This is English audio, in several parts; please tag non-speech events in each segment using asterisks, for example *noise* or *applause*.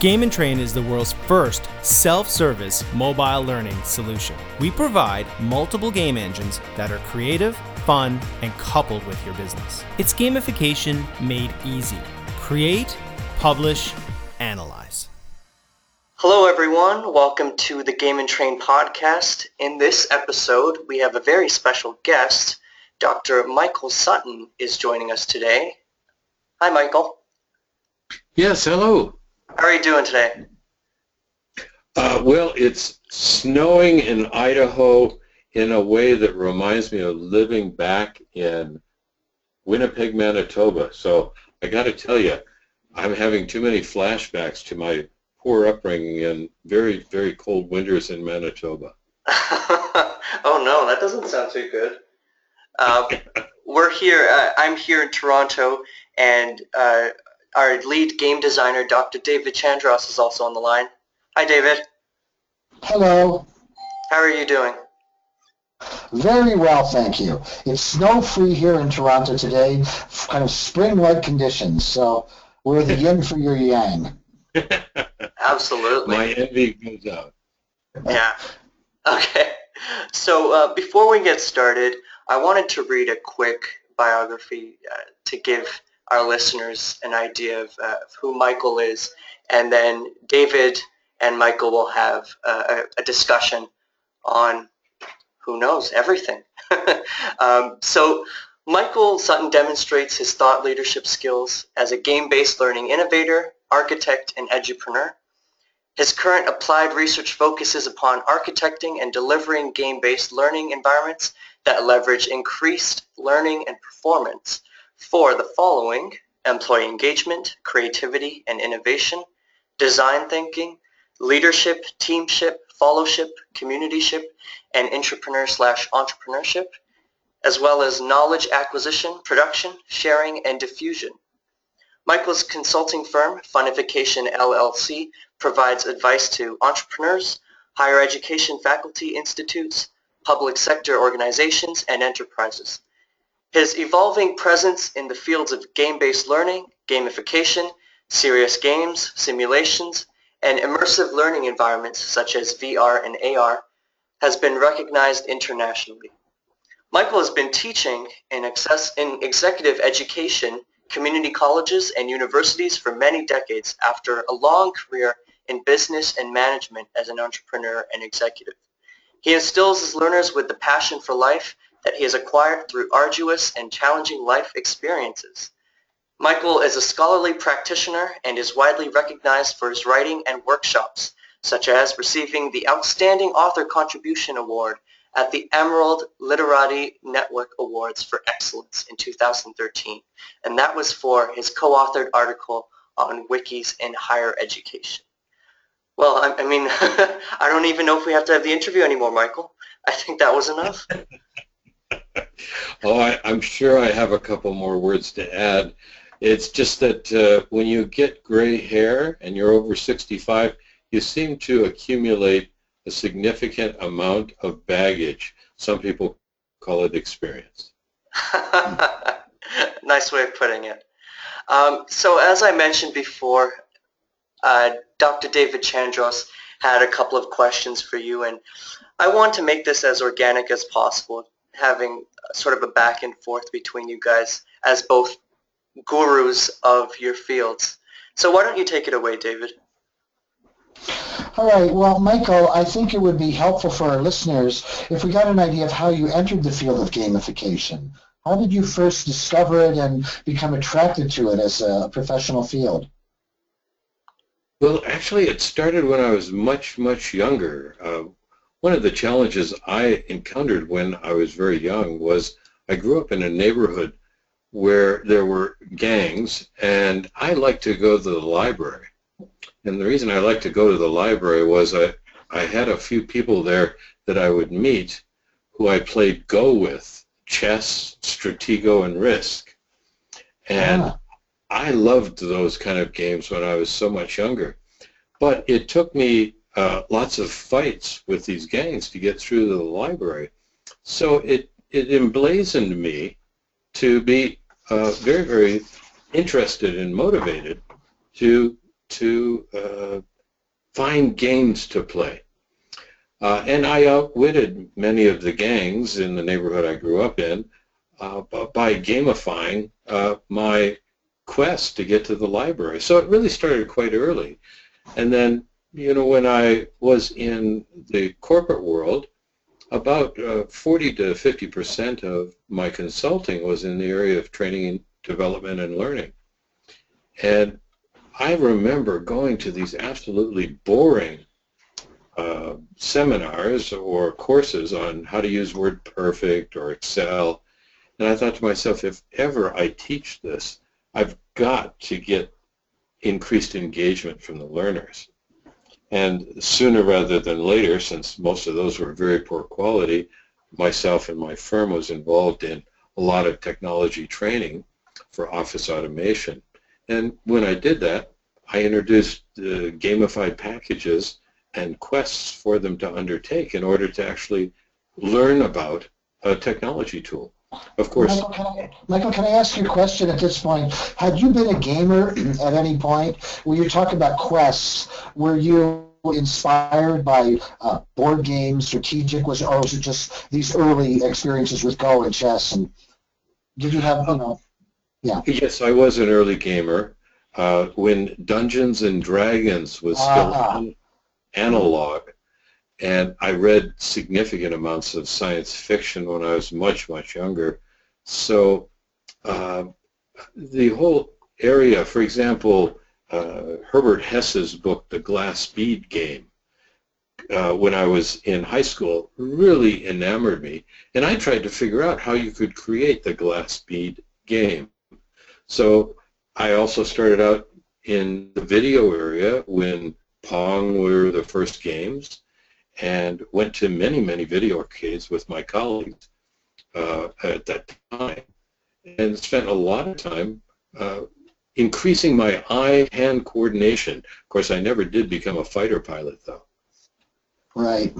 Game and Train is the world's first self-service mobile learning solution. We provide multiple game engines that are creative, fun, and coupled with your business. It's gamification made easy. Create, publish, analyze. Hello, everyone. Welcome to the Game and Train podcast. In this episode, we have a very special guest. Dr. Michael Sutton is joining us today. Hi, Michael. Yes, hello. How are you doing today? Uh, well, it's snowing in Idaho in a way that reminds me of living back in Winnipeg, Manitoba. So I got to tell you, I'm having too many flashbacks to my poor upbringing in very, very cold winters in Manitoba. *laughs* oh no, that doesn't sound too good. Uh, we're here. Uh, I'm here in Toronto, and uh, our lead game designer, Dr. David Chandross, is also on the line. Hi, David. Hello. How are you doing? Very well, thank you. It's snow-free here in Toronto today, kind of spring-like conditions, so we're the yin for your yang. *laughs* Absolutely. My envy goes out. Yeah. Okay. So uh, before we get started, I wanted to read a quick biography uh, to give our listeners an idea of, uh, of, who Michael is, and then David and Michael will have a, a, discussion on who knows everything. *laughs* um, so Michael Sutton demonstrates his thought leadership skills as a game-based learning innovator, architect, and edupreneur. His current applied research focuses upon architecting and delivering game-based learning environments that leverage increased learning and performance for the following employee engagement, creativity and innovation, design thinking, leadership, teamship, fellowship, communityship, and entrepreneur slash entrepreneurship, as well as knowledge acquisition, production, sharing, and diffusion. Michael's consulting firm, Funification LLC, provides advice to entrepreneurs, higher education faculty institutes, public sector organizations, and enterprises. His evolving presence in the fields of game-based learning, gamification, serious games, simulations, and immersive learning environments such as VR and AR has been recognized internationally. Michael has been teaching in, access, in executive education, community colleges, and universities for many decades after a long career in business and management as an entrepreneur and executive. He instills his learners with the passion for life that he has acquired through arduous and challenging life experiences. Michael is a scholarly practitioner and is widely recognized for his writing and workshops, such as receiving the Outstanding Author Contribution Award at the Emerald Literati Network Awards for Excellence in 2013, and that was for his co-authored article on wikis in higher education. Well, I, I mean, *laughs* I don't even know if we have to have the interview anymore, Michael. I think that was enough. *laughs* oh, I, am sure I have a couple more words to add. It's just that uh, when you get gray hair and you're over 65, you seem to accumulate a significant amount of baggage. Some people call it experience. *laughs* nice way of putting it. Um, so as I mentioned before, uh, Dr. David Chandross had a couple of questions for you, and I want to make this as organic as possible having sort of a back and forth between you guys as both gurus of your fields. So why don't you take it away, David? All right. Well, Michael, I think it would be helpful for our listeners if we got an idea of how you entered the field of gamification. How did you first discover it and become attracted to it as a professional field? Well, actually, it started when I was much, much younger. Uh, one of the challenges I encountered when I was very young was I grew up in a neighborhood where there were gangs, and I liked to go to the library. And the reason I liked to go to the library was I, I had a few people there that I would meet who I played Go with, chess, Stratego, and Risk. And ah. I loved those kind of games when I was so much younger. But it took me uh, lots of fights with these gangs to get through to the library. So it, it emblazoned me to be uh, very, very interested and motivated to to uh, find games to play. Uh, and I outwitted many of the gangs in the neighborhood I grew up in uh, by gamifying my quest to get to the library. So it really started quite early. And then, you know, when I was in the corporate world, about uh, 40 to 50 percent of my consulting was in the area of training, and development, and learning. And I remember going to these absolutely boring uh, seminars or courses on how to use WordPerfect or Excel. And I thought to myself, if ever I teach this, I've got to get increased engagement from the learners. And sooner rather than later, since most of those were very poor quality, myself and my firm was involved in a lot of technology training for office automation. And when I did that, I introduced uh, gamified packages and quests for them to undertake in order to actually learn about a technology tool. Of course. Michael can, I, Michael, can I ask you a question at this point? Had you been a gamer at any point? When you talk about quests, were you inspired by uh, board games, strategic, was or was it just these early experiences with Go and chess? And did you have, you know, yeah? Yes, I was an early gamer. Uh, when Dungeons and Dragons was still uh-huh analog. And I read significant amounts of science fiction when I was much, much younger. So uh, the whole area, for example, uh, Herbert Hesse's book, The Glass Bead Game, uh, when I was in high school, really enamored me. And I tried to figure out how you could create the glass bead game. So I also started out in the video area when Pong were the first games and went to many, many video arcades with my colleagues uh, at that time and spent a lot of time uh, increasing my eye-hand coordination. Of course, I never did become a fighter pilot, though. Right.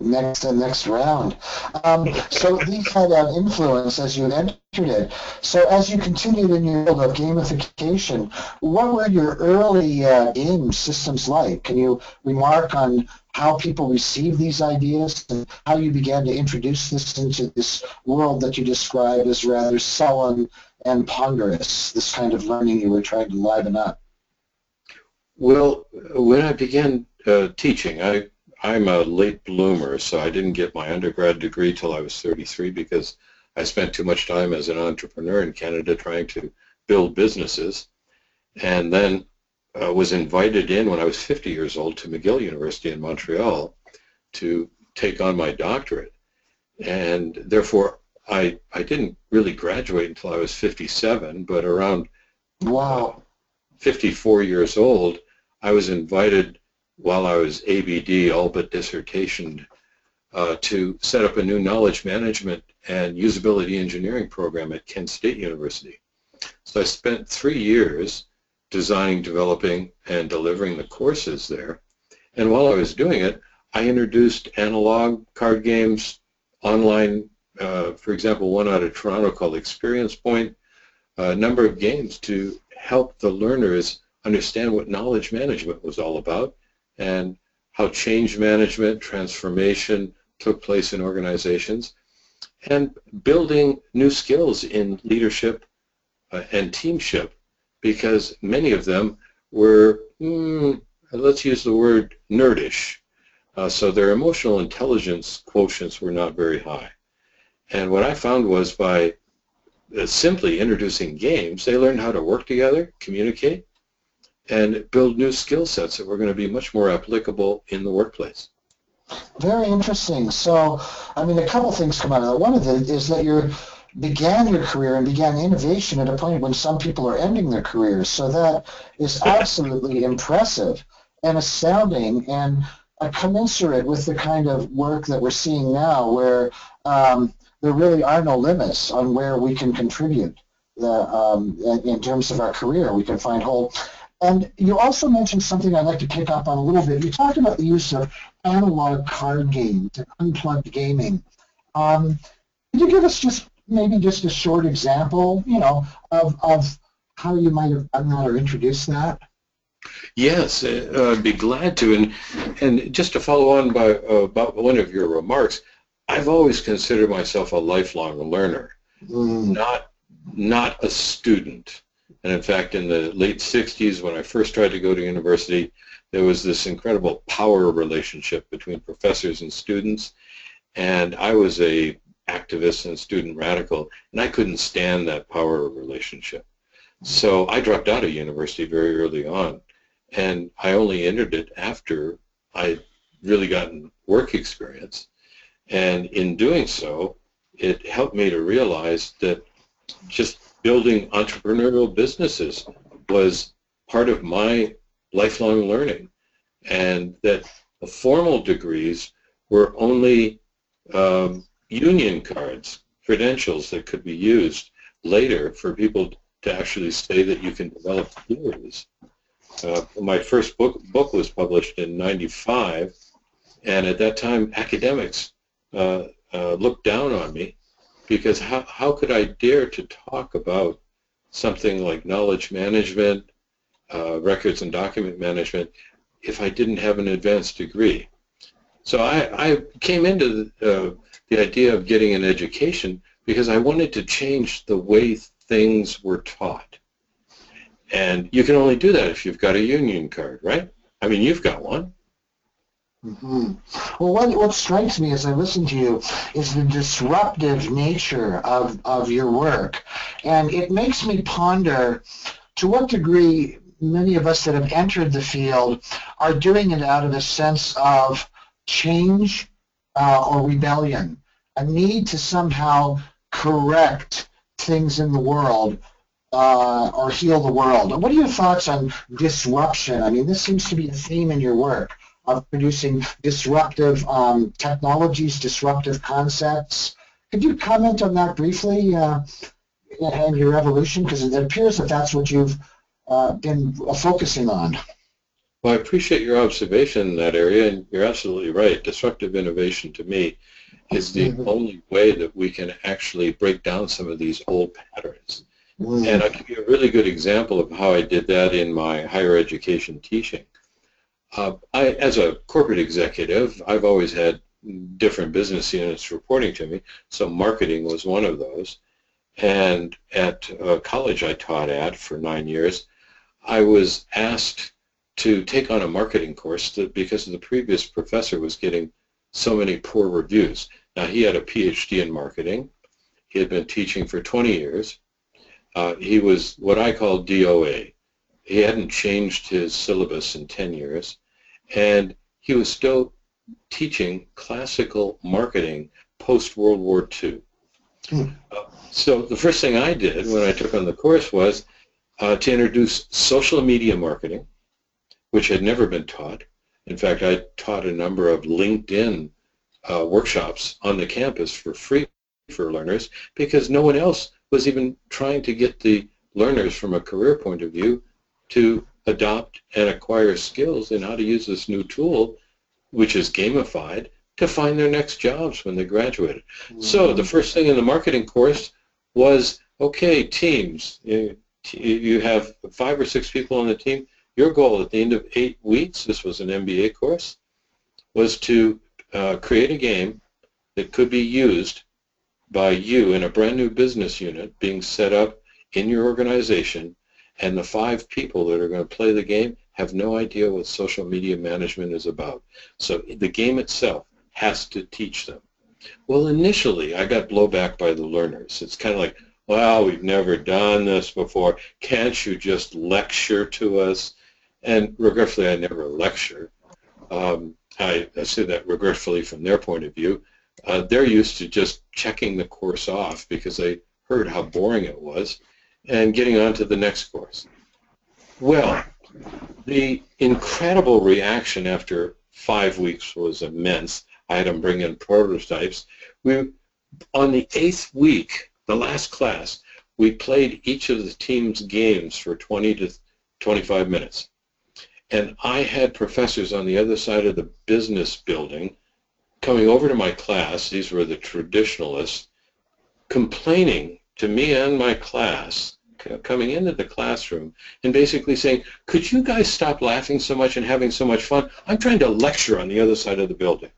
Next uh, next round. Um, so these had an influence as you entered it. So as you continued in your world of gamification, what were your early uh, game systems like? Can you remark on how people receive these ideas and how you began to introduce this into this world that you describe as rather sullen and ponderous, this kind of learning you were trying to liven up? Well, when I began uh, teaching, I I'm a late bloomer, so I didn't get my undergrad degree till I was 33 because I spent too much time as an entrepreneur in Canada trying to build businesses, and then uh, was invited in when I was 50 years old to McGill University in Montreal to take on my doctorate, and therefore I I didn't really graduate until I was 57, but around wow, 54 years old, I was invited while I was ABD, all but dissertation, uh, to set up a new knowledge management and usability engineering program at Kent State University. So I spent three years designing, developing, and delivering the courses there. And while I was doing it, I introduced analog card games, online, uh, for example, one out of Toronto called Experience Point, a number of games to help the learners understand what knowledge management was all about and how change management, transformation took place in organizations, and building new skills in leadership uh, and teamship because many of them were, mm, let's use the word nerdish. Uh, so their emotional intelligence quotients were not very high. And what I found was by uh, simply introducing games, they learned how to work together, communicate, and build new skill sets that were going to be much more applicable in the workplace. Very interesting. So, I mean, a couple things come out of that. One of it is that you began your career and began innovation at a point when some people are ending their careers. So that is absolutely impressive and astounding and commensurate with the kind of work that we're seeing now where um, there really are no limits on where we can contribute the, um, in terms of our career. We can find whole and you also mentioned something I'd like to pick up on a little bit. You talked about the use of analog card games and unplugged gaming. Um, could you give us just maybe just a short example, you know, of, of how you might have done that or introduced that? Yes, uh, I'd be glad to. And and just to follow on by uh, about one of your remarks, I've always considered myself a lifelong learner, mm. not not a student. And in fact, in the late 60s, when I first tried to go to university, there was this incredible power relationship between professors and students. And I was a activist and student radical, and I couldn't stand that power relationship. So I dropped out of university very early on, and I only entered it after I really gotten work experience. And in doing so, it helped me to realize that just building entrepreneurial businesses was part of my lifelong learning and that the formal degrees were only um, union cards, credentials that could be used later for people to actually say that you can develop theories. Uh, my first book, book was published in 95, and at that time academics uh, uh, looked down on me because how, how could I dare to talk about something like knowledge management, uh, records and document management if I didn't have an advanced degree. So I, I came into the, uh, the idea of getting an education because I wanted to change the way things were taught. And you can only do that if you've got a union card, right? I mean, you've got one. Mm-hmm. Well, what, what strikes me as I listen to you is the disruptive nature of, of your work. And it makes me ponder to what degree many of us that have entered the field are doing it out of a sense of change uh, or rebellion, a need to somehow correct things in the world uh, or heal the world. What are your thoughts on disruption? I mean, this seems to be the theme in your work of producing disruptive um, technologies, disruptive concepts. Could you comment on that briefly uh, and your evolution? Because it appears that that's what you've uh, been focusing on. Well, I appreciate your observation in that area, and you're absolutely right. Disruptive innovation, to me, is the mm-hmm. only way that we can actually break down some of these old patterns. Mm. And I'll give you a really good example of how I did that in my higher education teaching. Uh, I, as a corporate executive, I've always had different business units reporting to me, so marketing was one of those. And at a college I taught at for nine years, I was asked to take on a marketing course that because the previous professor was getting so many poor reviews. Now he had a PhD in marketing. He had been teaching for 20 years. Uh, he was what I call DOA. He hadn't changed his syllabus in 10 years. And he was still teaching classical marketing post-World War II. Hmm. Uh, so the first thing I did when I took on the course was uh, to introduce social media marketing, which had never been taught. In fact, I taught a number of LinkedIn uh, workshops on the campus for free for learners because no one else was even trying to get the learners from a career point of view to adopt and acquire skills in how to use this new tool, which is gamified, to find their next jobs when they graduated. Mm-hmm. So the first thing in the marketing course was, okay, teams, you have five or six people on the team, your goal at the end of eight weeks, this was an MBA course, was to uh, create a game that could be used by you in a brand new business unit being set up in your organization and the five people that are going to play the game have no idea what social media management is about. So the game itself has to teach them. Well, initially, I got blowback by the learners. It's kind of like, well, we've never done this before. Can't you just lecture to us? And regretfully, I never lecture. Um, I, I, say that regretfully from their point of view. Uh, they're used to just checking the course off because they heard how boring it was and getting on to the next course. Well, the incredible reaction after five weeks was immense. I had them bring in prototypes. We, on the eighth week, the last class, we played each of the team's games for 20 to 25 minutes. And I had professors on the other side of the business building coming over to my class, these were the traditionalists, complaining to me and my class coming into the classroom and basically saying, could you guys stop laughing so much and having so much fun? I'm trying to lecture on the other side of the building.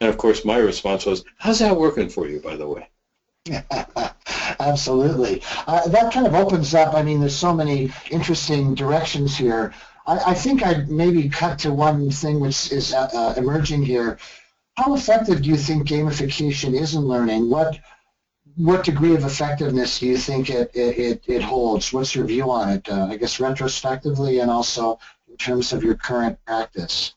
And of course, my response was, how's that working for you, by the way? *laughs* Absolutely. Uh, that kind of opens up, I mean, there's so many interesting directions here. I, I think I'd maybe cut to one thing which is uh, uh, emerging here. How effective do you think gamification is in learning? What what degree of effectiveness do you think it, it, it holds? What's your view on it, uh, I guess, retrospectively and also in terms of your current practice?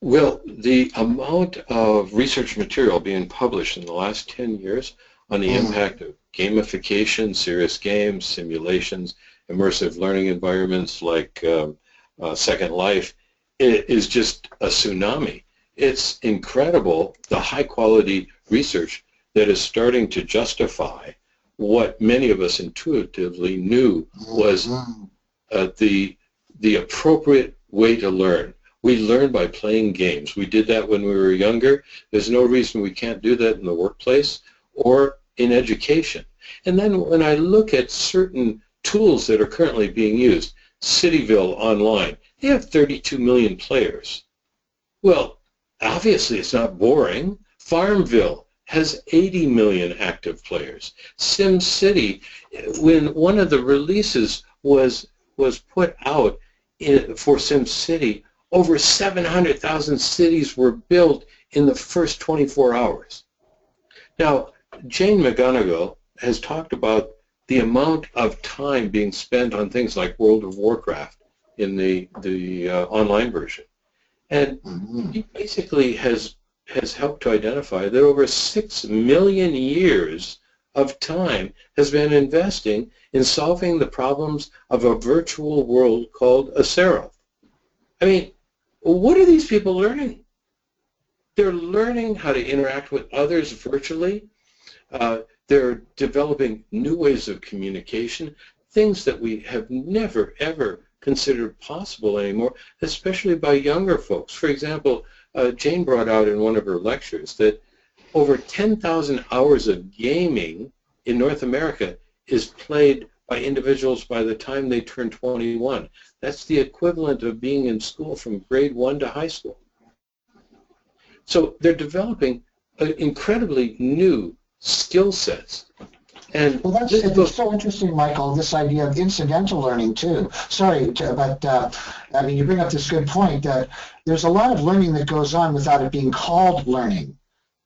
Well, the amount of research material being published in the last 10 years on the mm. impact of gamification, serious games, simulations, immersive learning environments like um, uh, Second Life is just a tsunami. It's incredible the high quality research that is starting to justify what many of us intuitively knew was mm-hmm. uh, the the appropriate way to learn. We learn by playing games. We did that when we were younger. There's no reason we can't do that in the workplace or in education. And then when I look at certain tools that are currently being used, Cityville Online, they have 32 million players. Well, obviously it's not boring. Farmville has 80 million active players. SimCity, when one of the releases was was put out in, for SimCity, over 700,000 cities were built in the first 24 hours. Now, Jane McGonigal has talked about the amount of time being spent on things like World of Warcraft in the the uh, online version, and mm-hmm. he basically has has helped to identify that over six million years of time has been investing in solving the problems of a virtual world called Azeroth. I mean, what are these people learning? They're learning how to interact with others virtually. Uh, they're developing new ways of communication, things that we have never, ever considered possible anymore, especially by younger folks. For example, uh, Jane brought out in one of her lectures that over 10,000 hours of gaming in North America is played by individuals by the time they turn 21. That's the equivalent of being in school from grade 1 to high school. So they're developing incredibly new skill sets. And well, that's it's so interesting, Michael. This idea of incidental learning too. Sorry, to, but uh, I mean, you bring up this good point that there's a lot of learning that goes on without it being called learning.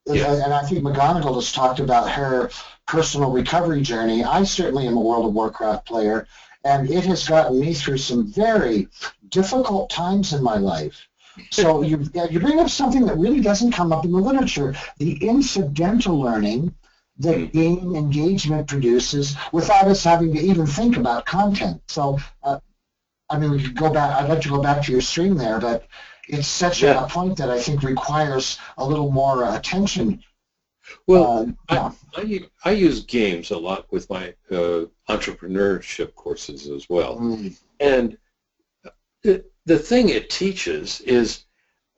Yeah. And I think McGonigal has talked about her personal recovery journey. I certainly am a World of Warcraft player, and it has gotten me through some very difficult times in my life. So *laughs* you you bring up something that really doesn't come up in the literature: the incidental learning that game engagement produces without us having to even think about content. So, uh, I mean, we could go back. I'd like to go back to your stream there, but it's such yeah. a point that I think requires a little more uh, attention. Well, uh, yeah. I, I, I, use games a lot with my uh, entrepreneurship courses as well. Mm. And the, the thing it teaches is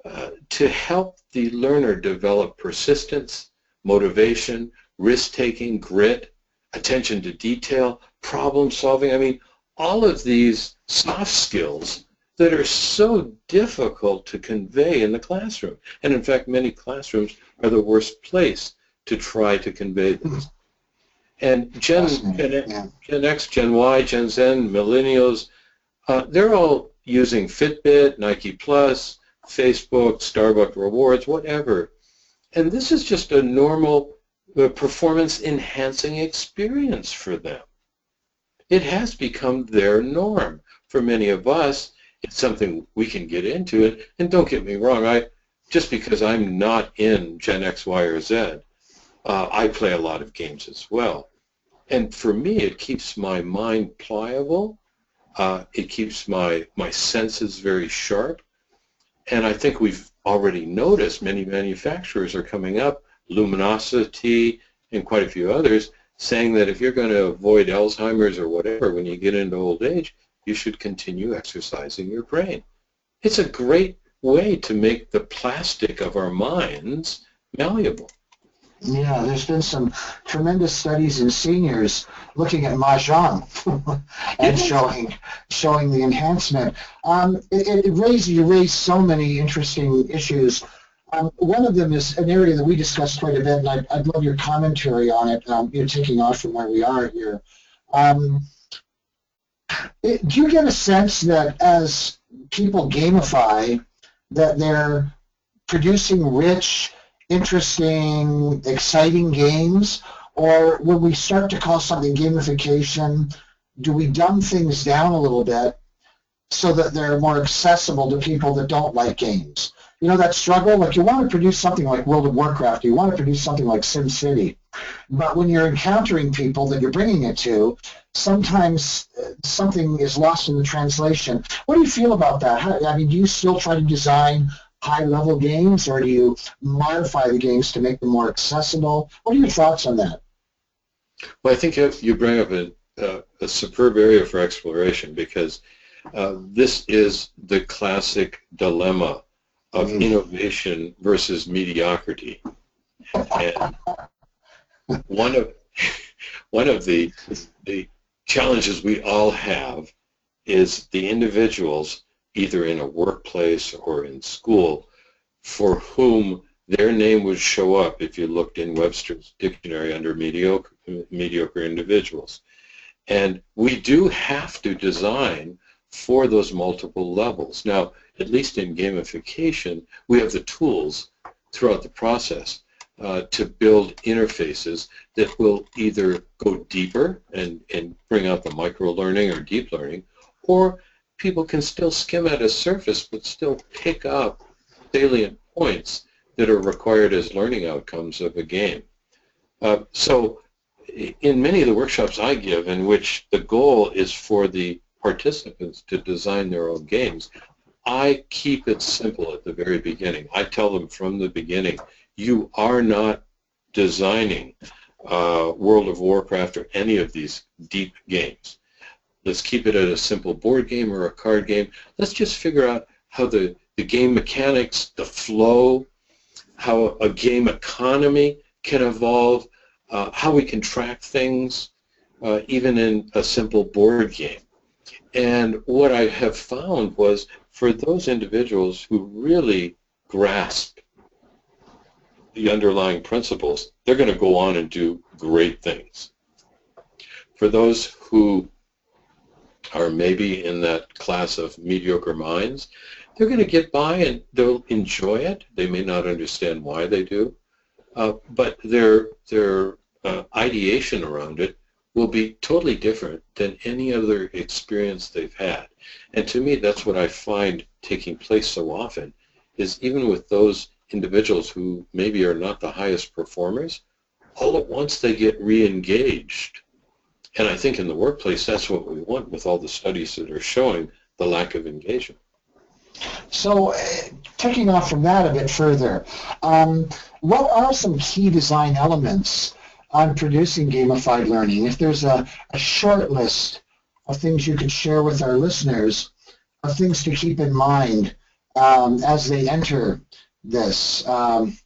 uh, to help the learner develop persistence, motivation, risk-taking, grit, attention to detail, problem solving. I mean, all of these soft skills that are so difficult to convey in the classroom. And in fact, many classrooms are the worst place to try to convey this. And Gen, Gen, Gen X, Gen Y, Gen Z, millennials, uh, they're all using Fitbit, Nike Plus, Facebook, Starbucks rewards, whatever. And this is just a normal a performance enhancing experience for them. It has become their norm. For many of us, it's something we can get into. And, and don't get me wrong, I just because I'm not in Gen X, Y, or Z, uh, I play a lot of games as well. And for me, it keeps my mind pliable. Uh, it keeps my, my senses very sharp. And I think we've already noticed many manufacturers are coming up Luminosity, and quite a few others, saying that if you're going to avoid Alzheimer's or whatever when you get into old age, you should continue exercising your brain. It's a great way to make the plastic of our minds malleable. Yeah, there's been some tremendous studies in seniors looking at mahjong *laughs* and showing showing the enhancement. Um, it, it raises you raise so many interesting issues. Um, one of them is an area that we discussed quite a bit, and I'd, I'd love your commentary on it. Um, you're taking off from where we are here. Um, it, do you get a sense that as people gamify, that they're producing rich, interesting, exciting games, or when we start to call something gamification, do we dumb things down a little bit so that they're more accessible to people that don't like games? You know that struggle, like you want to produce something like World of Warcraft, you want to produce something like SimCity but when you're encountering people that you're bringing it to, sometimes uh, something is lost in the translation. What do you feel about that? How, I mean, do you still try to design high-level games, or do you modify the games to make them more accessible? What are your thoughts on that? Well, I think you bring up a, uh, a superb area for exploration because uh, this is the classic dilemma of mm. innovation versus mediocrity. And one of *laughs* one of the the challenges we all have is the individuals either in a workplace or in school for whom their name would show up if you looked in Webster's dictionary under mediocre, mediocre individuals. And we do have to design for those multiple levels. Now, at least in gamification, we have the tools throughout the process uh, to build interfaces that will either go deeper and, and bring out the micro-learning or deep learning, or people can still skim at a surface but still pick up salient points that are required as learning outcomes of a game. Uh, so in many of the workshops I give in which the goal is for the participants to design their own games, I keep it simple at the very beginning. I tell them from the beginning, you are not designing uh, World of Warcraft or any of these deep games. Let's keep it at a simple board game or a card game. Let's just figure out how the, the game mechanics, the flow, how a game economy can evolve, uh, how we can track things, uh, even in a simple board game. And what I have found was for those individuals who really grasp the underlying principles, they're going to go on and do great things. For those who are maybe in that class of mediocre minds, they're going to get by and they'll enjoy it. They may not understand why they do, uh, but their their uh, ideation around it will be totally different than any other experience they've had. And to me, that's what I find taking place so often, is even with those individuals who maybe are not the highest performers, all at once they get re-engaged. And I think in the workplace, that's what we want with all the studies that are showing the lack of engagement. So, uh, taking off from that a bit further, um, what are some key design elements on producing gamified learning? If there's a, a short list of things you could share with our listeners, of things to keep in mind um, as they enter this. Um,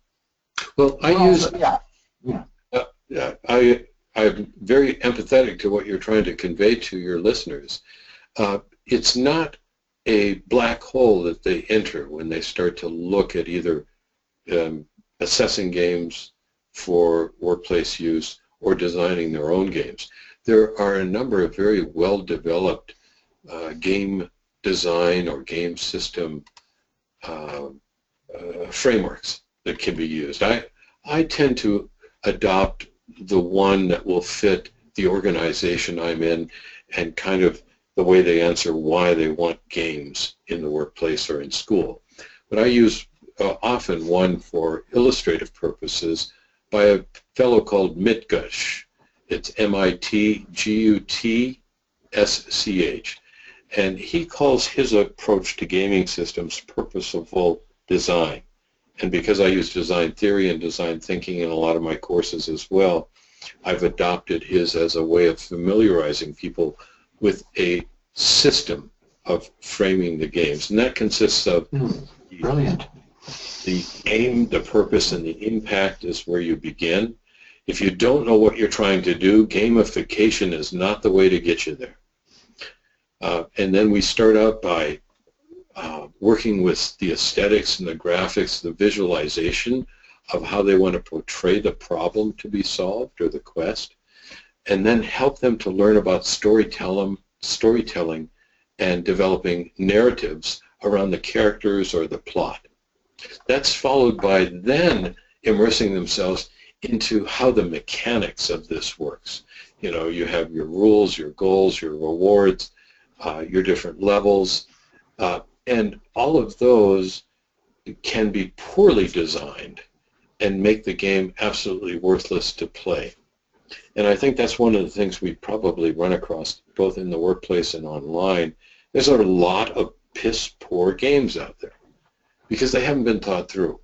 well, I well, use yeah, yeah. Uh, I I'm very empathetic to what you're trying to convey to your listeners. Uh, it's not a black hole that they enter when they start to look at either um, assessing games for workplace use or designing their own games. There are a number of very well-developed uh, game design or game system uh, uh, frameworks that can be used. I, I tend to adopt the one that will fit the organization I'm in and kind of the way they answer why they want games in the workplace or in school. But I use uh, often one for illustrative purposes by a fellow called Mitgutsch. It's M-I-T-G-U-T-S-C-H. And he calls his approach to gaming systems purposeful design. And because I use design theory and design thinking in a lot of my courses as well, I've adopted his as a way of familiarizing people with a system of framing the games. And that consists of mm, brilliant. The aim, the purpose, and the impact is where you begin. If you don't know what you're trying to do, gamification is not the way to get you there. Uh, and then we start out by uh, working with the aesthetics and the graphics, the visualization of how they want to portray the problem to be solved or the quest, and then help them to learn about storytelling, storytelling and developing narratives around the characters or the plot. That's followed by then immersing themselves into how the mechanics of this works. You know, you have your rules, your goals, your rewards, uh, your different levels, uh, and all of those can be poorly designed and make the game absolutely worthless to play. And I think that's one of the things we probably run across both in the workplace and online. There's a lot of piss poor games out there because they haven't been thought through.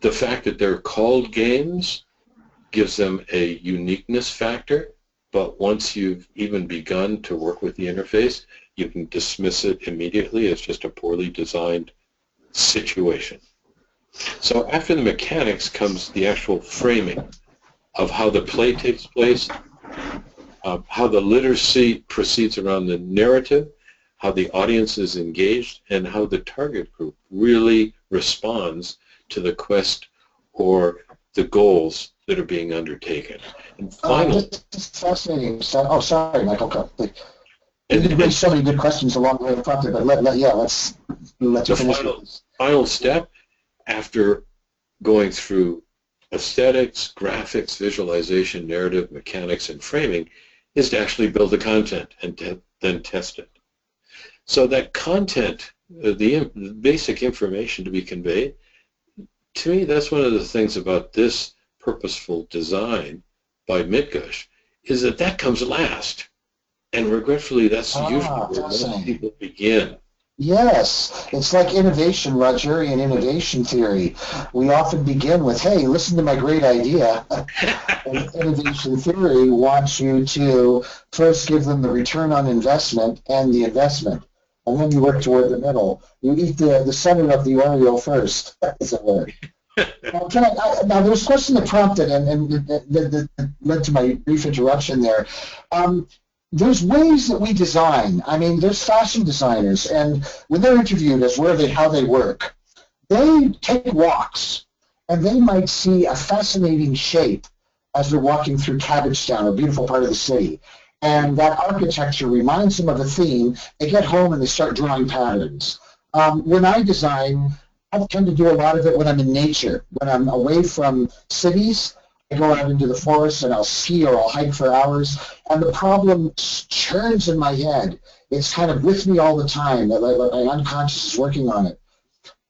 The fact that they're called games gives them a uniqueness factor, but once you've even begun to work with the interface, you can dismiss it immediately as just a poorly designed situation. So after the mechanics comes the actual framing of how the play takes place, uh, how the literacy proceeds around the narrative, how the audience is engaged, and how the target group really responds to the quest or the goals that are being undertaken. And Oh, finally, this is fascinating. Oh, sorry, Michael. Go- You did raise so many good questions along the way in front there, but let, let, yeah, let's, let you The finish. final- final step after going through aesthetics, graphics, visualization, narrative, mechanics, and framing is to actually build the content and te- then test it. So that content, uh, the, basic information to be conveyed, to me, that's one of the things about this purposeful design by Mitgutsch, is that that comes last. And regretfully, that's Ah, usually where most people begin. Yes, it's like innovation, Rogerian innovation theory. We often begin with, hey, listen to my great idea. *laughs* and innovation theory wants you to first give them the return on investment and the investment. And then you work toward the middle. You eat the, the center of the Oreo first, *laughs* as it were. now, can I, I, now, there was a question that prompted and, and that, that, that led to my brief interruption there. Um, there's ways that we design. I mean, there's fashion designers, and when they're interviewed as where they how they work, they take walks, and they might see a fascinating shape as they're walking through Cabbagetown, a beautiful part of the city, and that architecture reminds them of a theme. They get home and they start drawing patterns. Um, when I design, I tend to do a lot of it when I'm in nature, when I'm away from cities. I go out into the forest and I'll ski or I'll hike for hours, and the problem churns in my head. It's kind of with me all the time. That my unconscious is working on it.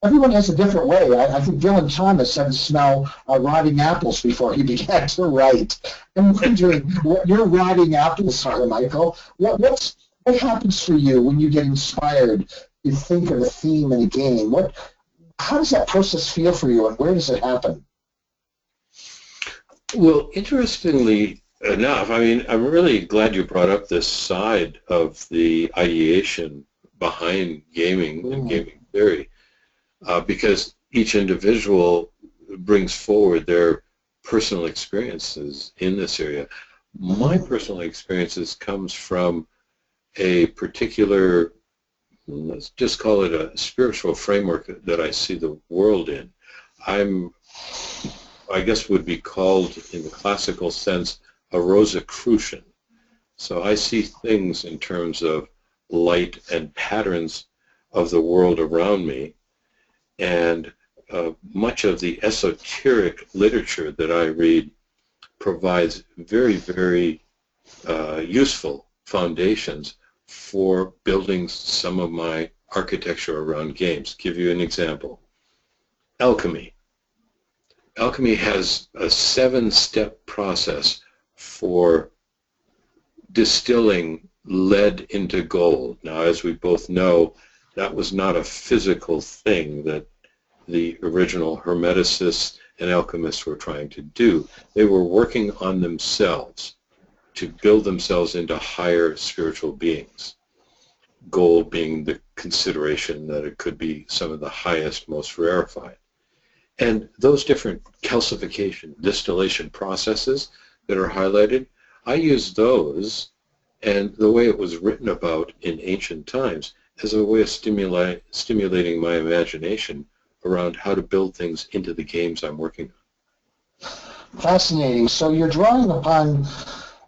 Everyone has a different way. I, I think Dylan Thomas had to smell uh, rotting apples before he *laughs* began to write. I'm wondering what your rotting apples are, Michael. What what's what happens for you when you get inspired to think of a theme in a game? What how does that process feel for you, and where does it happen? Well, interestingly enough, I mean, I'm really glad you brought up this side of the ideation behind gaming and Mm. gaming theory, uh, because each individual brings forward their personal experiences in this area. My personal experiences comes from a particular, let's just call it a spiritual framework that I see the world in. I'm I guess would be called in the classical sense a Rosicrucian. So I see things in terms of light and patterns of the world around me. And uh, much of the esoteric literature that I read provides very, very uh, useful foundations for building some of my architecture around games. Give you an example. Alchemy alchemy has a seven-step process for distilling lead into gold. Now, as we both know, that was not a physical thing that the original Hermeticists and alchemists were trying to do. They were working on themselves to build themselves into higher spiritual beings. Gold being the consideration that it could be some of the highest, most rarefied. And those different calcification, distillation processes that are highlighted, I use those and the way it was written about in ancient times as a way of stimuli- stimulating my imagination around how to build things into the games I'm working on. Fascinating. So you're drawing upon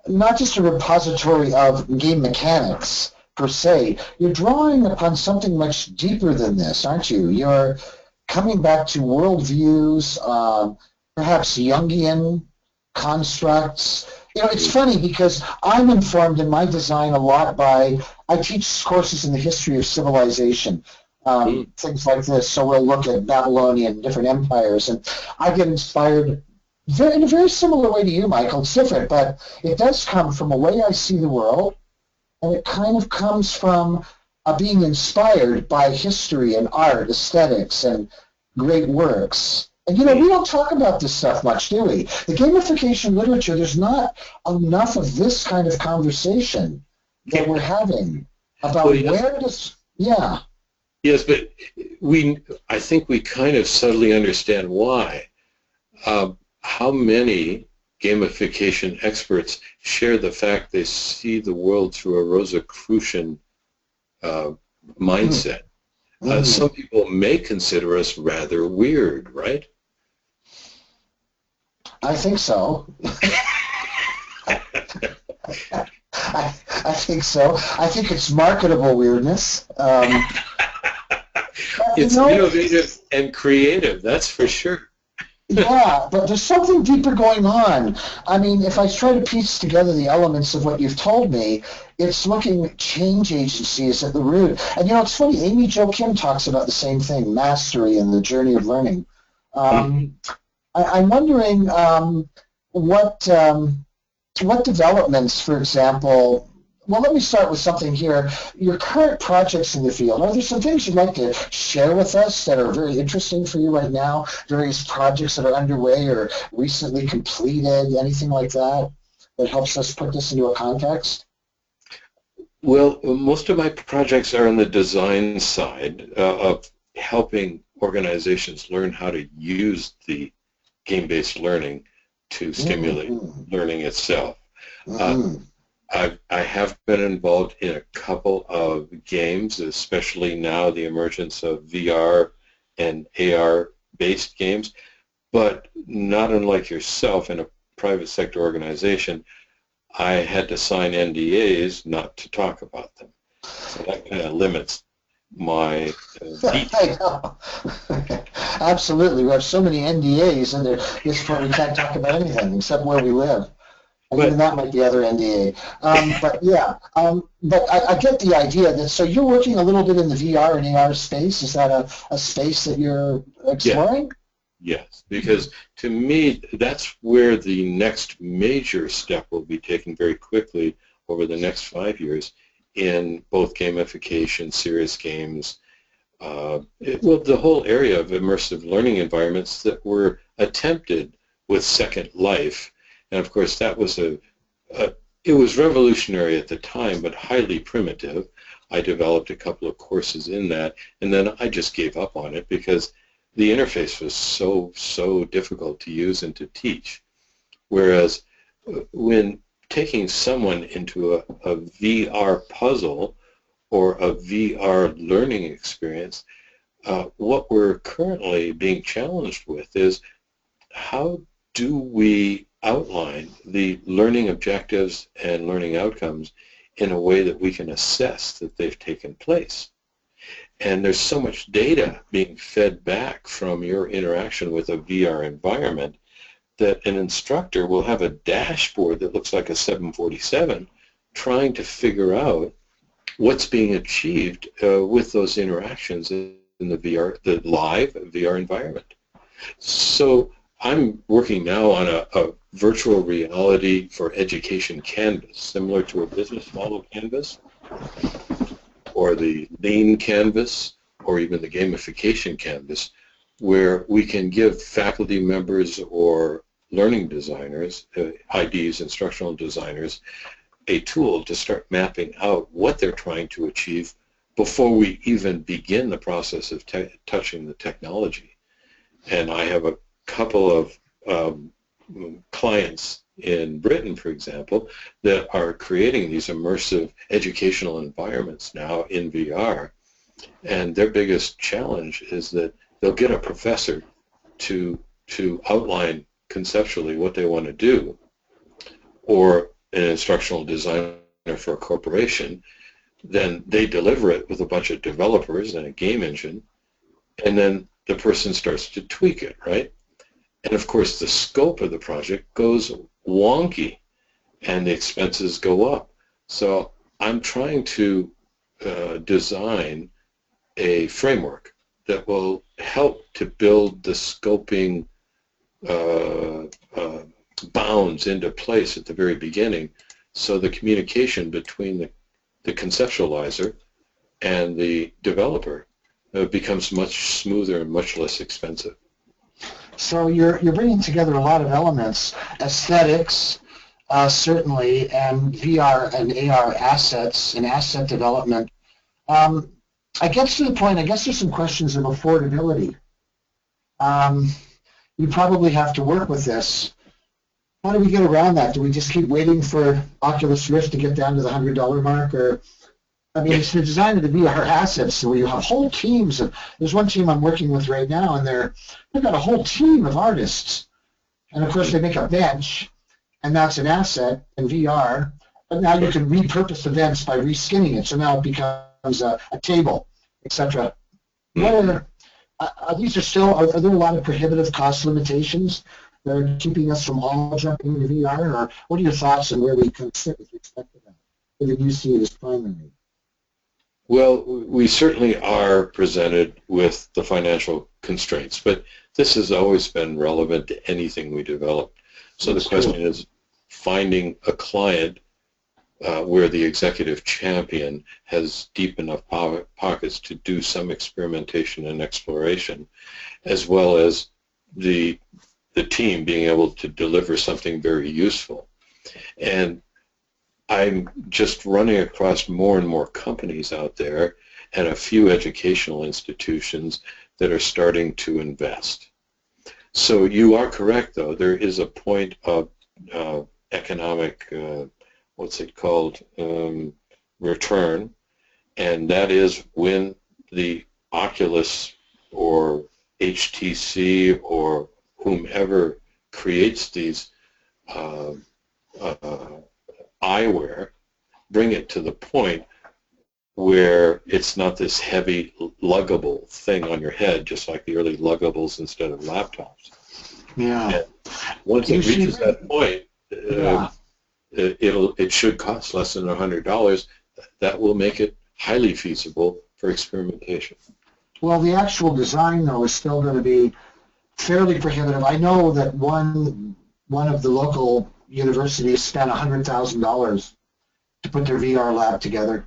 not just a repository of game mechanics per se, you're drawing upon something much deeper than this, aren't you? You're coming back to worldviews, uh, perhaps Jungian constructs. You know, it's funny because I'm informed in my design a lot by, I teach courses in the history of civilization, um, mm. things like this. So we'll look at Babylonian, different empires, and I get inspired very, in a very similar way to you, Michael. It's different, but it does come from a way I see the world, and it kind of comes from uh, being inspired by history and art, aesthetics, and great works. And you know, we don't talk about this stuff much, do we? The gamification literature, there's not enough of this kind of conversation that we're having about well, where does, yeah. Yes, but we, I think we kind of subtly understand why. Um, how many gamification experts share the fact they see the world through a Rosicrucian uh, mindset. Mm. Uh, some people may consider us rather weird, right? I think so. *laughs* I, I think so. I think it's marketable weirdness. Um, it's you know, innovative and creative, that's for sure yeah, but there's something deeper going on. I mean, if I try to piece together the elements of what you've told me, it's looking at change agencies at the root. And you know, it's funny. Amy Jo Kim talks about the same thing: mastery and the journey of learning. Um, I, am wondering um, what um, what developments, for example, well, let me start with something here. Your current projects in the field, are there some things you'd like to share with us that are very interesting for you right now? Various projects that are underway or recently completed, anything like that that helps us put this into a context? Well, most of my projects are on the design side uh, of helping organizations learn how to use the game-based learning to stimulate mm-hmm. learning itself. Uh, mm-hmm. Uh, I've, I have been involved in a couple of games, especially now the emergence of VR and AR-based games, but not unlike yourself in a private sector organization, I had to sign NDAs not to talk about them. So that kind of limits my uh, *laughs* *laughs* Absolutely. We have so many NDAs, and it's we can't talk about anything except where we live. But, even that might be other NDA. Um, but yeah, um, but I, I, get the idea that so you're working a little bit in the VR and AR space. Is that a, a space that you're exploring? Yeah. Yes, because to me that's where the next major step will be taken very quickly over the next five years in both gamification, serious games, uh, it, well, the whole area of immersive learning environments that were attempted with Second Life and of course, that was a, a, it was revolutionary at the time, but highly primitive. I developed a couple of courses in that, and then I just gave up on it because the interface was so, so difficult to use and to teach. Whereas uh, when taking someone into a, a VR puzzle or a VR learning experience, uh, what we're currently being challenged with is how do we outline the learning objectives and learning outcomes in a way that we can assess that they've taken place. And there's so much data being fed back from your interaction with a VR environment that an instructor will have a dashboard that looks like a 747 trying to figure out what's being achieved uh, with those interactions in the VR, the live VR environment. So I'm working now on a, a, virtual reality for education canvas, similar to a business model canvas, or the lean canvas, or even the gamification canvas, where we can give faculty members or learning designers, uh, IDs, instructional designers, a tool to start mapping out what they're trying to achieve before we even begin the process of te- touching the technology. And I have a couple of um, clients in Britain, for example, that are creating these immersive educational environments now in VR. And their biggest challenge is that they'll get a professor to to outline conceptually what they want to do, or an instructional designer for a corporation, then they deliver it with a bunch of developers and a game engine, and then the person starts to tweak it, right? And of course, the scope of the project goes wonky, and the expenses go up. So I'm trying to uh, design a framework that will help to build the scoping uh, uh, bounds into place at the very beginning so the communication between the, the conceptualizer and the developer uh, becomes much smoother and much less expensive. So you're you're bringing together a lot of elements, aesthetics, uh, certainly, and VR and AR assets and asset development. Um, I get to the point. I guess there's some questions of affordability. Um, you probably have to work with this. How do we get around that? Do we just keep waiting for Oculus Rift to get down to the hundred dollar mark, or I mean, it's designed to be our assets. So you have whole teams of. There's one team I'm working with right now, and they're they've got a whole team of artists, and of course they make a bench, and that's an asset in VR. But now you can repurpose events by reskinning it, so now it becomes a, a table, etc. Mm-hmm. What are, uh, these are still are, are there a lot of prohibitive cost limitations that are keeping us from all jumping into VR, or what are your thoughts on where we can sit with respect to that? Whether you see it as primary? Well, we certainly are presented with the financial constraints, but this has always been relevant to anything we develop. So That's the question true. is finding a client uh, where the executive champion has deep enough po- pockets to do some experimentation and exploration, as well as the the team being able to deliver something very useful. And I'm just running across more and more companies out there and a few educational institutions that are starting to invest. So you are correct, though. There is a point of uh, economic, uh, what's it called, um, return, and that is when the Oculus or HTC or whomever creates these uh, uh eyewear, bring it to the point where it's not this heavy luggable thing on your head, just like the early luggables instead of laptops. Yeah. And once it reaches that point, uh, yeah. It'll it should cost less than a hundred dollars. That will make it highly feasible for experimentation. Well, the actual design though is still going to be fairly prohibitive. I know that one one of the local universities spent $100,000 to put their VR lab together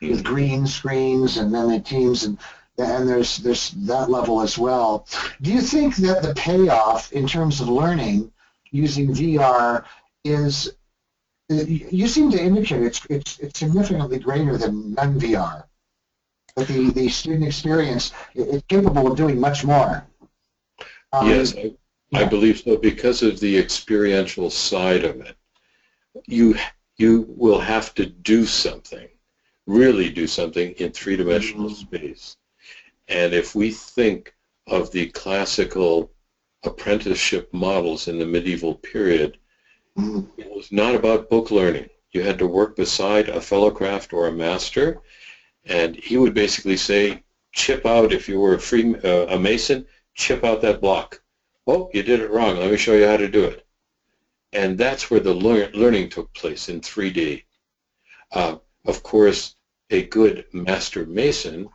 mm-hmm. with green screens and then the teams and and there's there's that level as well. Do you think that the payoff in terms of learning using VR is you seem to indicate it's it's, it's significantly greater than non-VR. But the, the student experience is capable of doing much more. Um, yes, I believe so because of the experiential side of it. You you will have to do something, really do something in three-dimensional mm-hmm. space. And if we think of the classical apprenticeship models in the medieval period. It was not about book learning. You had to work beside a fellowcraft or a master, and he would basically say, chip out, if you were a, free, uh, a mason, chip out that block oh, you did it wrong. Let me show you how to do it. And that's where the lear learning took place in 3D. Uh, of course, a good master mason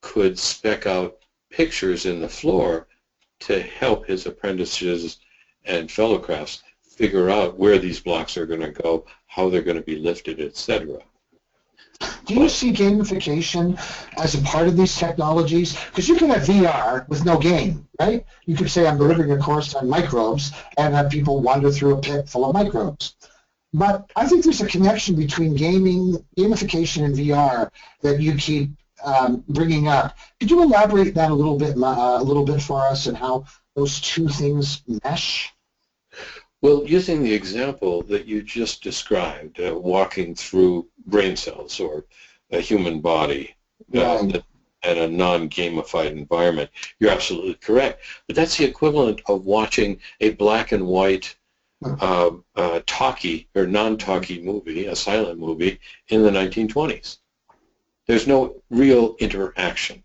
could spec out pictures in the floor to help his apprentices and fellowcrafts figure out where these blocks are going to go, how they're going to be lifted, etc. Do you see gamification as a part of these technologies? Because you can have VR with no game, right? You could say I'm delivering a course on microbes and have people wander through a pit full of microbes. But I think there's a connection between gaming, gamification, and VR that you keep um, bringing up. Could you elaborate that a little bit, uh, a little bit for us, and how those two things mesh? Well, using the example that you just described, uh, walking through brain cells or a human body uh, right. and a non-gamified environment, you're absolutely correct. But that's the equivalent of watching a black and white uh, uh, talkie or non-talkie movie, a silent movie, in the 1920s. There's no real interaction.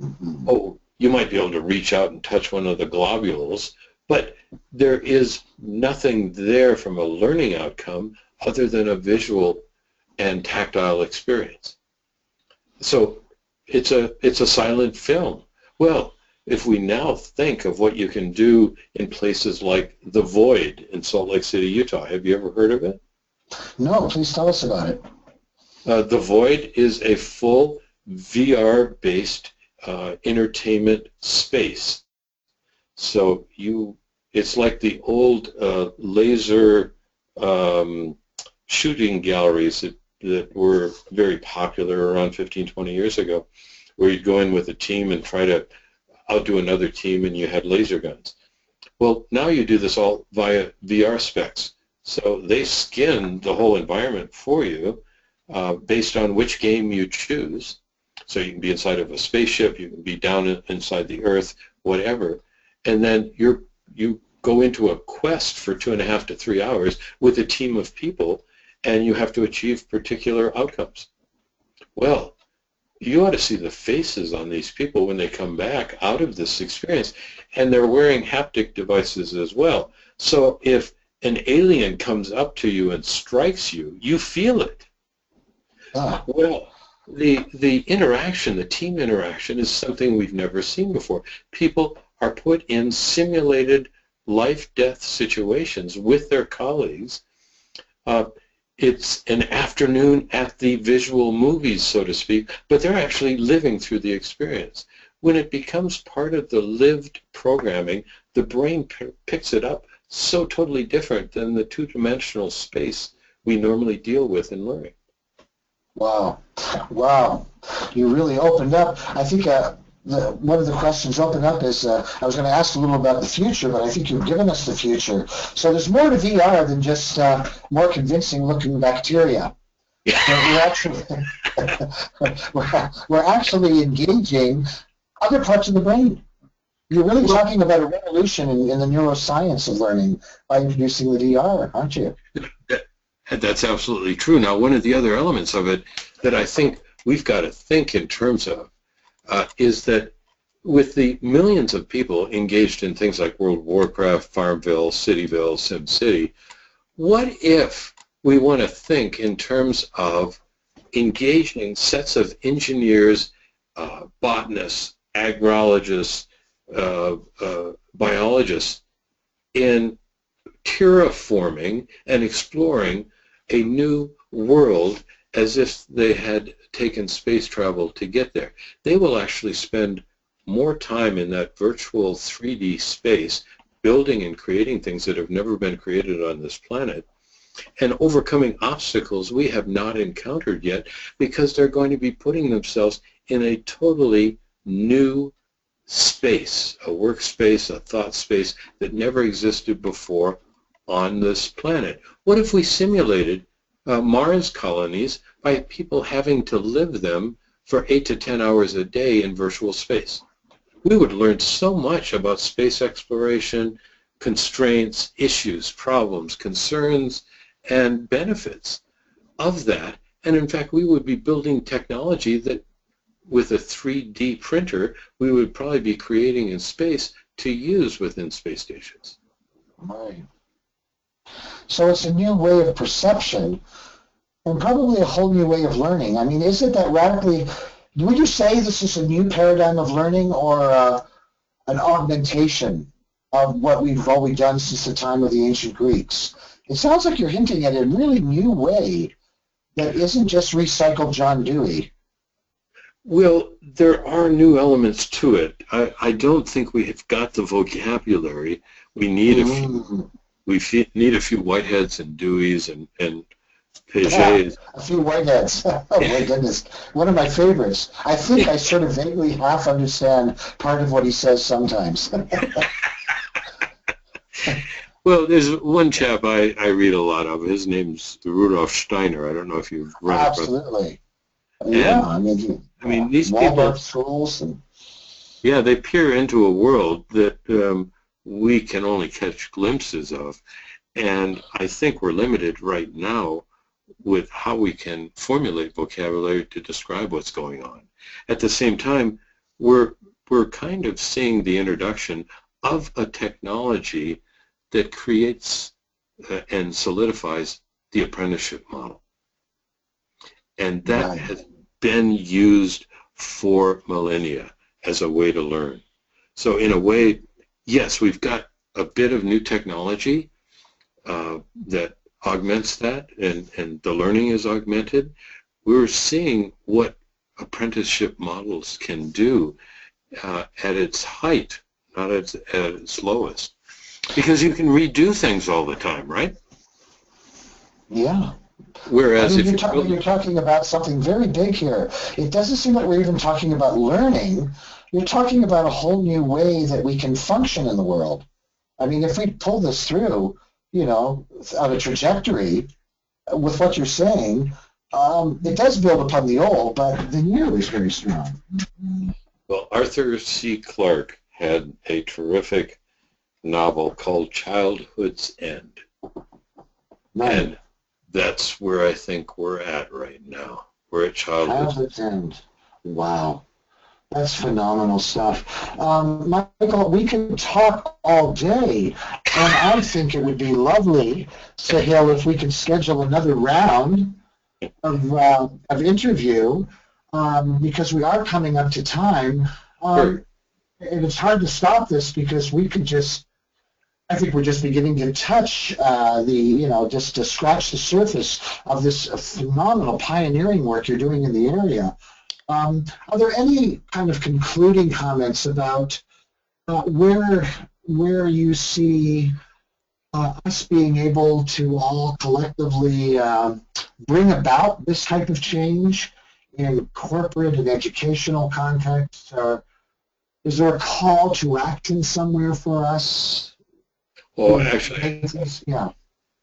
Mm-hmm. Oh, you might be able to reach out and touch one of the globules, but there is nothing there from a learning outcome other than a visual and tactile experience. So it's a it's a silent film. Well, if we now think of what you can do in places like the Void in Salt Lake City, Utah, have you ever heard of it? No, please tell us about it. Uh, the Void is a full VR-based uh, entertainment space. So you it's like the old uh, laser um, shooting galleries that, that were very popular around 15, 20 years ago, where you'd go in with a team and try to outdo another team and you had laser guns. Well, now you do this all via VR specs. So they skin the whole environment for you uh, based on which game you choose. So you can be inside of a spaceship, you can be down inside the Earth, whatever. And then you're you go into a quest for two and a half to three hours with a team of people and you have to achieve particular outcomes. Well, you ought to see the faces on these people when they come back out of this experience and they're wearing haptic devices as well. So if an alien comes up to you and strikes you, you feel it. Ah. Well, the the interaction, the team interaction is something we've never seen before. People are put in simulated life-death situations with their colleagues. Uh, it's an afternoon at the visual movies, so to speak, but they're actually living through the experience. When it becomes part of the lived programming, the brain picks it up so totally different than the two-dimensional space we normally deal with in learning. Wow. Wow. You really opened up. I think uh, the, one of the questions open up is uh, I was going to ask a little about the future, but I think you've given us the future. So there's more to VR than just uh, more convincing looking bacteria. we're actually *laughs* we're, we're actually engaging other parts of the brain. You're really talking about a revolution in, in the neuroscience of learning by introducing the VR, aren't you? That's absolutely true. Now, one of the other elements of it that I think we've got to think in terms of uh, is that with the millions of people engaged in things like World Warcraft, Farmville, Cityville, SimCity, what if we want to think in terms of engaging sets of engineers, uh, botanists, agrologists, uh, uh, biologists in terraforming and exploring a new world as if they had taken space travel to get there. They will actually spend more time in that virtual 3D space building and creating things that have never been created on this planet and overcoming obstacles we have not encountered yet because they're going to be putting themselves in a totally new space, a workspace, a thought space that never existed before on this planet. What if we simulated uh, Mars colonies by people having to live them for 8 to 10 hours a day in virtual space. We would learn so much about space exploration, constraints, issues, problems, concerns, and benefits of that. And in fact, we would be building technology that with a 3D printer, we would probably be creating in space to use within space stations. So it's a new way of perception and probably a whole new way of learning. I mean, is it that radically, would you say this is a new paradigm of learning or uh, an augmentation of what we've always done since the time of the ancient Greeks? It sounds like you're hinting at a really new way that isn't just recycled John Dewey. Well, there are new elements to it. I, I don't think we have got the vocabulary we need. a Mm. We need a few Whiteheads and Deweys and, and Yeah, a few whiteheads. *laughs* oh my goodness, one of my favorites. I think I sort of vaguely half understand part of what he says sometimes. *laughs* Well, there's one chap I, I read a lot of. His name's Rudolf Steiner. I don't know if you've run across Absolutely. Yeah, I mean, I mean, these people, schools and yeah, they peer into a world that um, we can only catch glimpses of. And I think we're limited right now with how we can formulate vocabulary to describe what's going on. At the same time, we're, we're kind of seeing the introduction of a technology that creates uh, and solidifies the apprenticeship model. And that Right. has been used for millennia as a way to learn. So in a way, yes, we've got a bit of new technology uh, that augments that and, and the learning is augmented. We're seeing what apprenticeship models can do uh, at its height, not at, at its lowest. Because you can redo things all the time, right? yeah. Whereas I mean, if you're, you're talking about something very big here. It doesn't seem like we're even talking about learning. You're talking about a whole new way that we can function in the world. I mean, if we pull this through, you know, on a trajectory with what you're saying, um, it does build upon the old, but the new is very strong. Well, Arthur C. Clarke had a terrific novel called Childhood's End. Right. And that's where I think we're at right now. We're at childhood's Childhood's End. Wow. That's phenomenal stuff. Um, Michael, we can talk all day, and I think it would be lovely, Sahil, if we could schedule another round of, uh, of interview, um, because we are coming up to time. Um, Sure. and it's hard to stop this because we could just, I think we're just beginning to touch uh, the, you know, just to scratch the surface of this phenomenal pioneering work you're doing in the area. Um, are there any kind of concluding comments about uh, where where you see uh, us being able to all collectively uh, bring about this type of change in corporate and educational contexts? Or is there a call to action somewhere for us? Well, actually, yeah.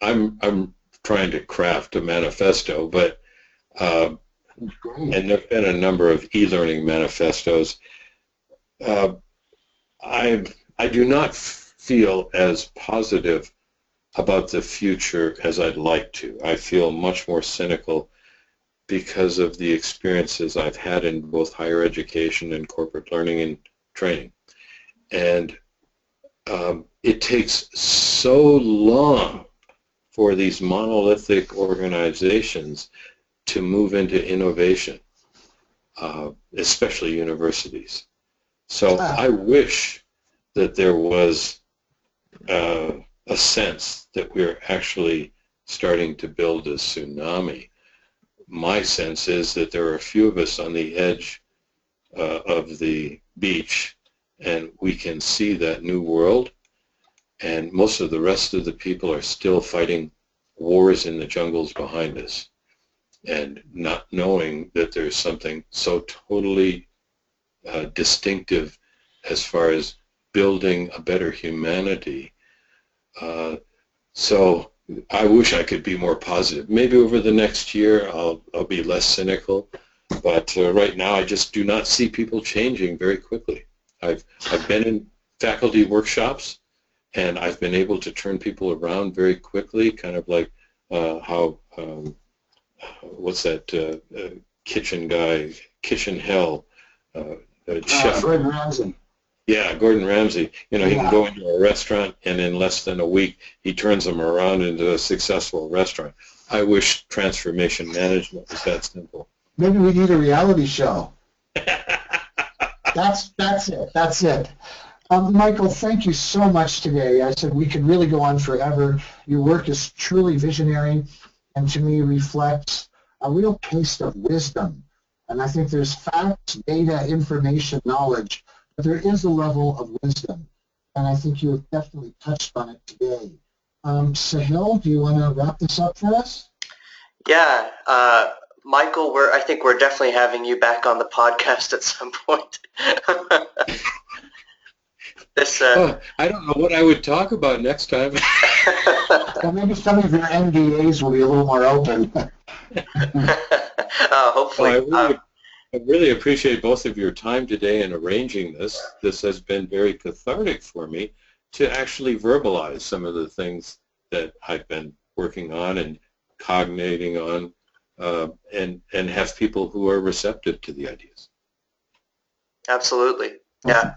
I'm I'm trying to craft a manifesto, but uh. And there've been a number of e-learning manifestos. Uh, I I do not feel as positive about the future as I'd like to. I feel much more cynical because of the experiences I've had in both higher education and corporate learning and training. And um, it takes so long for these monolithic organizations to move into innovation, uh, especially universities. So Ah. I wish that there was uh, a sense that we're actually starting to build a tsunami. My sense is that there are a few of us on the edge uh, of the beach and we can see that new world and most of the rest of the people are still fighting wars in the jungles behind us and not knowing that there's something so totally uh, distinctive as far as building a better humanity. Uh, so I wish I could be more positive. Maybe over the next year I'll, I'll be less cynical, but uh, right now I just do not see people changing very quickly. I've, I've been in faculty workshops and I've been able to turn people around very quickly, kind of like uh, how, um, what's that uh, uh, kitchen guy, Kitchen Hell, uh, uh, Uh, Chef Gordon Ramsay. yeah, Gordon Ramsay. You know, he Yeah. can go into a restaurant and in less than a week he turns them around into a successful restaurant. I wish transformation management was that simple. Maybe we need a reality show. *laughs* that's that's it. That's it. Um, Michael, thank you so much today. I said we could really go on forever. Your work is truly visionary, and to me reflects a real taste of wisdom. And I think there's facts, data, information, knowledge, but there is a level of wisdom, and I think you have definitely touched on it today. Um, Sahil, do you want to wrap this up for us? Yeah, uh, Michael, we're I think we're definitely having you back on the podcast at some point. *laughs* this. Uh, Oh, I don't know what I would talk about next time. *laughs* *laughs* Well, maybe some of your NDAs will be a little more open. *laughs* uh, Well, hopefully. I really, um, I really appreciate both of your time today in arranging this. This has been very cathartic for me to actually verbalize some of the things that I've been working on and cognating on, uh, and and have people who are receptive to the ideas. Absolutely. Yeah.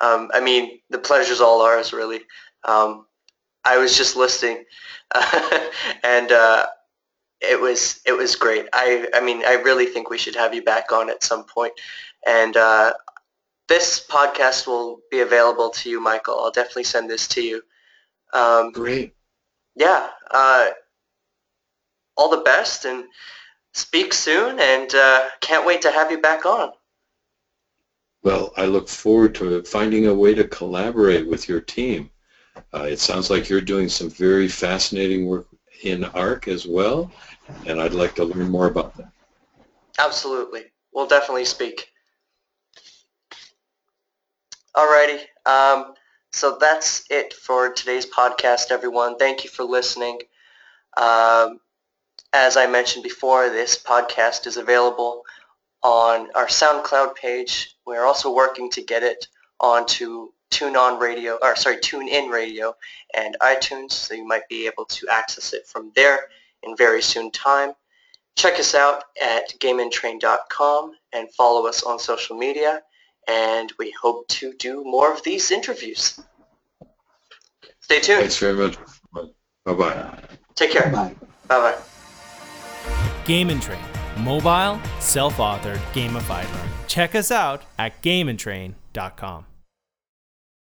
Um, I mean, the pleasure's all ours, really. Um, I was just listening, *laughs* and uh, it was it was great. I I mean, I really think we should have you back on at some point. And uh, this podcast will be available to you, Michael. I'll definitely send this to you. Um, Great. yeah. Uh, all the best, and speak soon. And uh, can't wait to have you back on. Well, I look forward to finding a way to collaborate with your team. Uh, it sounds like you're doing some very fascinating work in ARC as well, and I'd like to learn more about that. Absolutely. We'll definitely speak. Alrighty. Um, so that's it for today's podcast, everyone. Thank you for listening. Um, as I mentioned before, this podcast is available on our SoundCloud page. We're also working to get it onto TuneOn Radio, or sorry, TuneIn Radio and iTunes, so you might be able to access it from there in very soon time. Check us out at GameAndTrain.com and follow us on social media. And we hope to do more of these interviews. Stay tuned. Thanks very much. Bye-bye. Take care. Bye. Bye-bye. Game and Train, mobile, self-authored, gamified learning. Check us out at gameandtrain.com.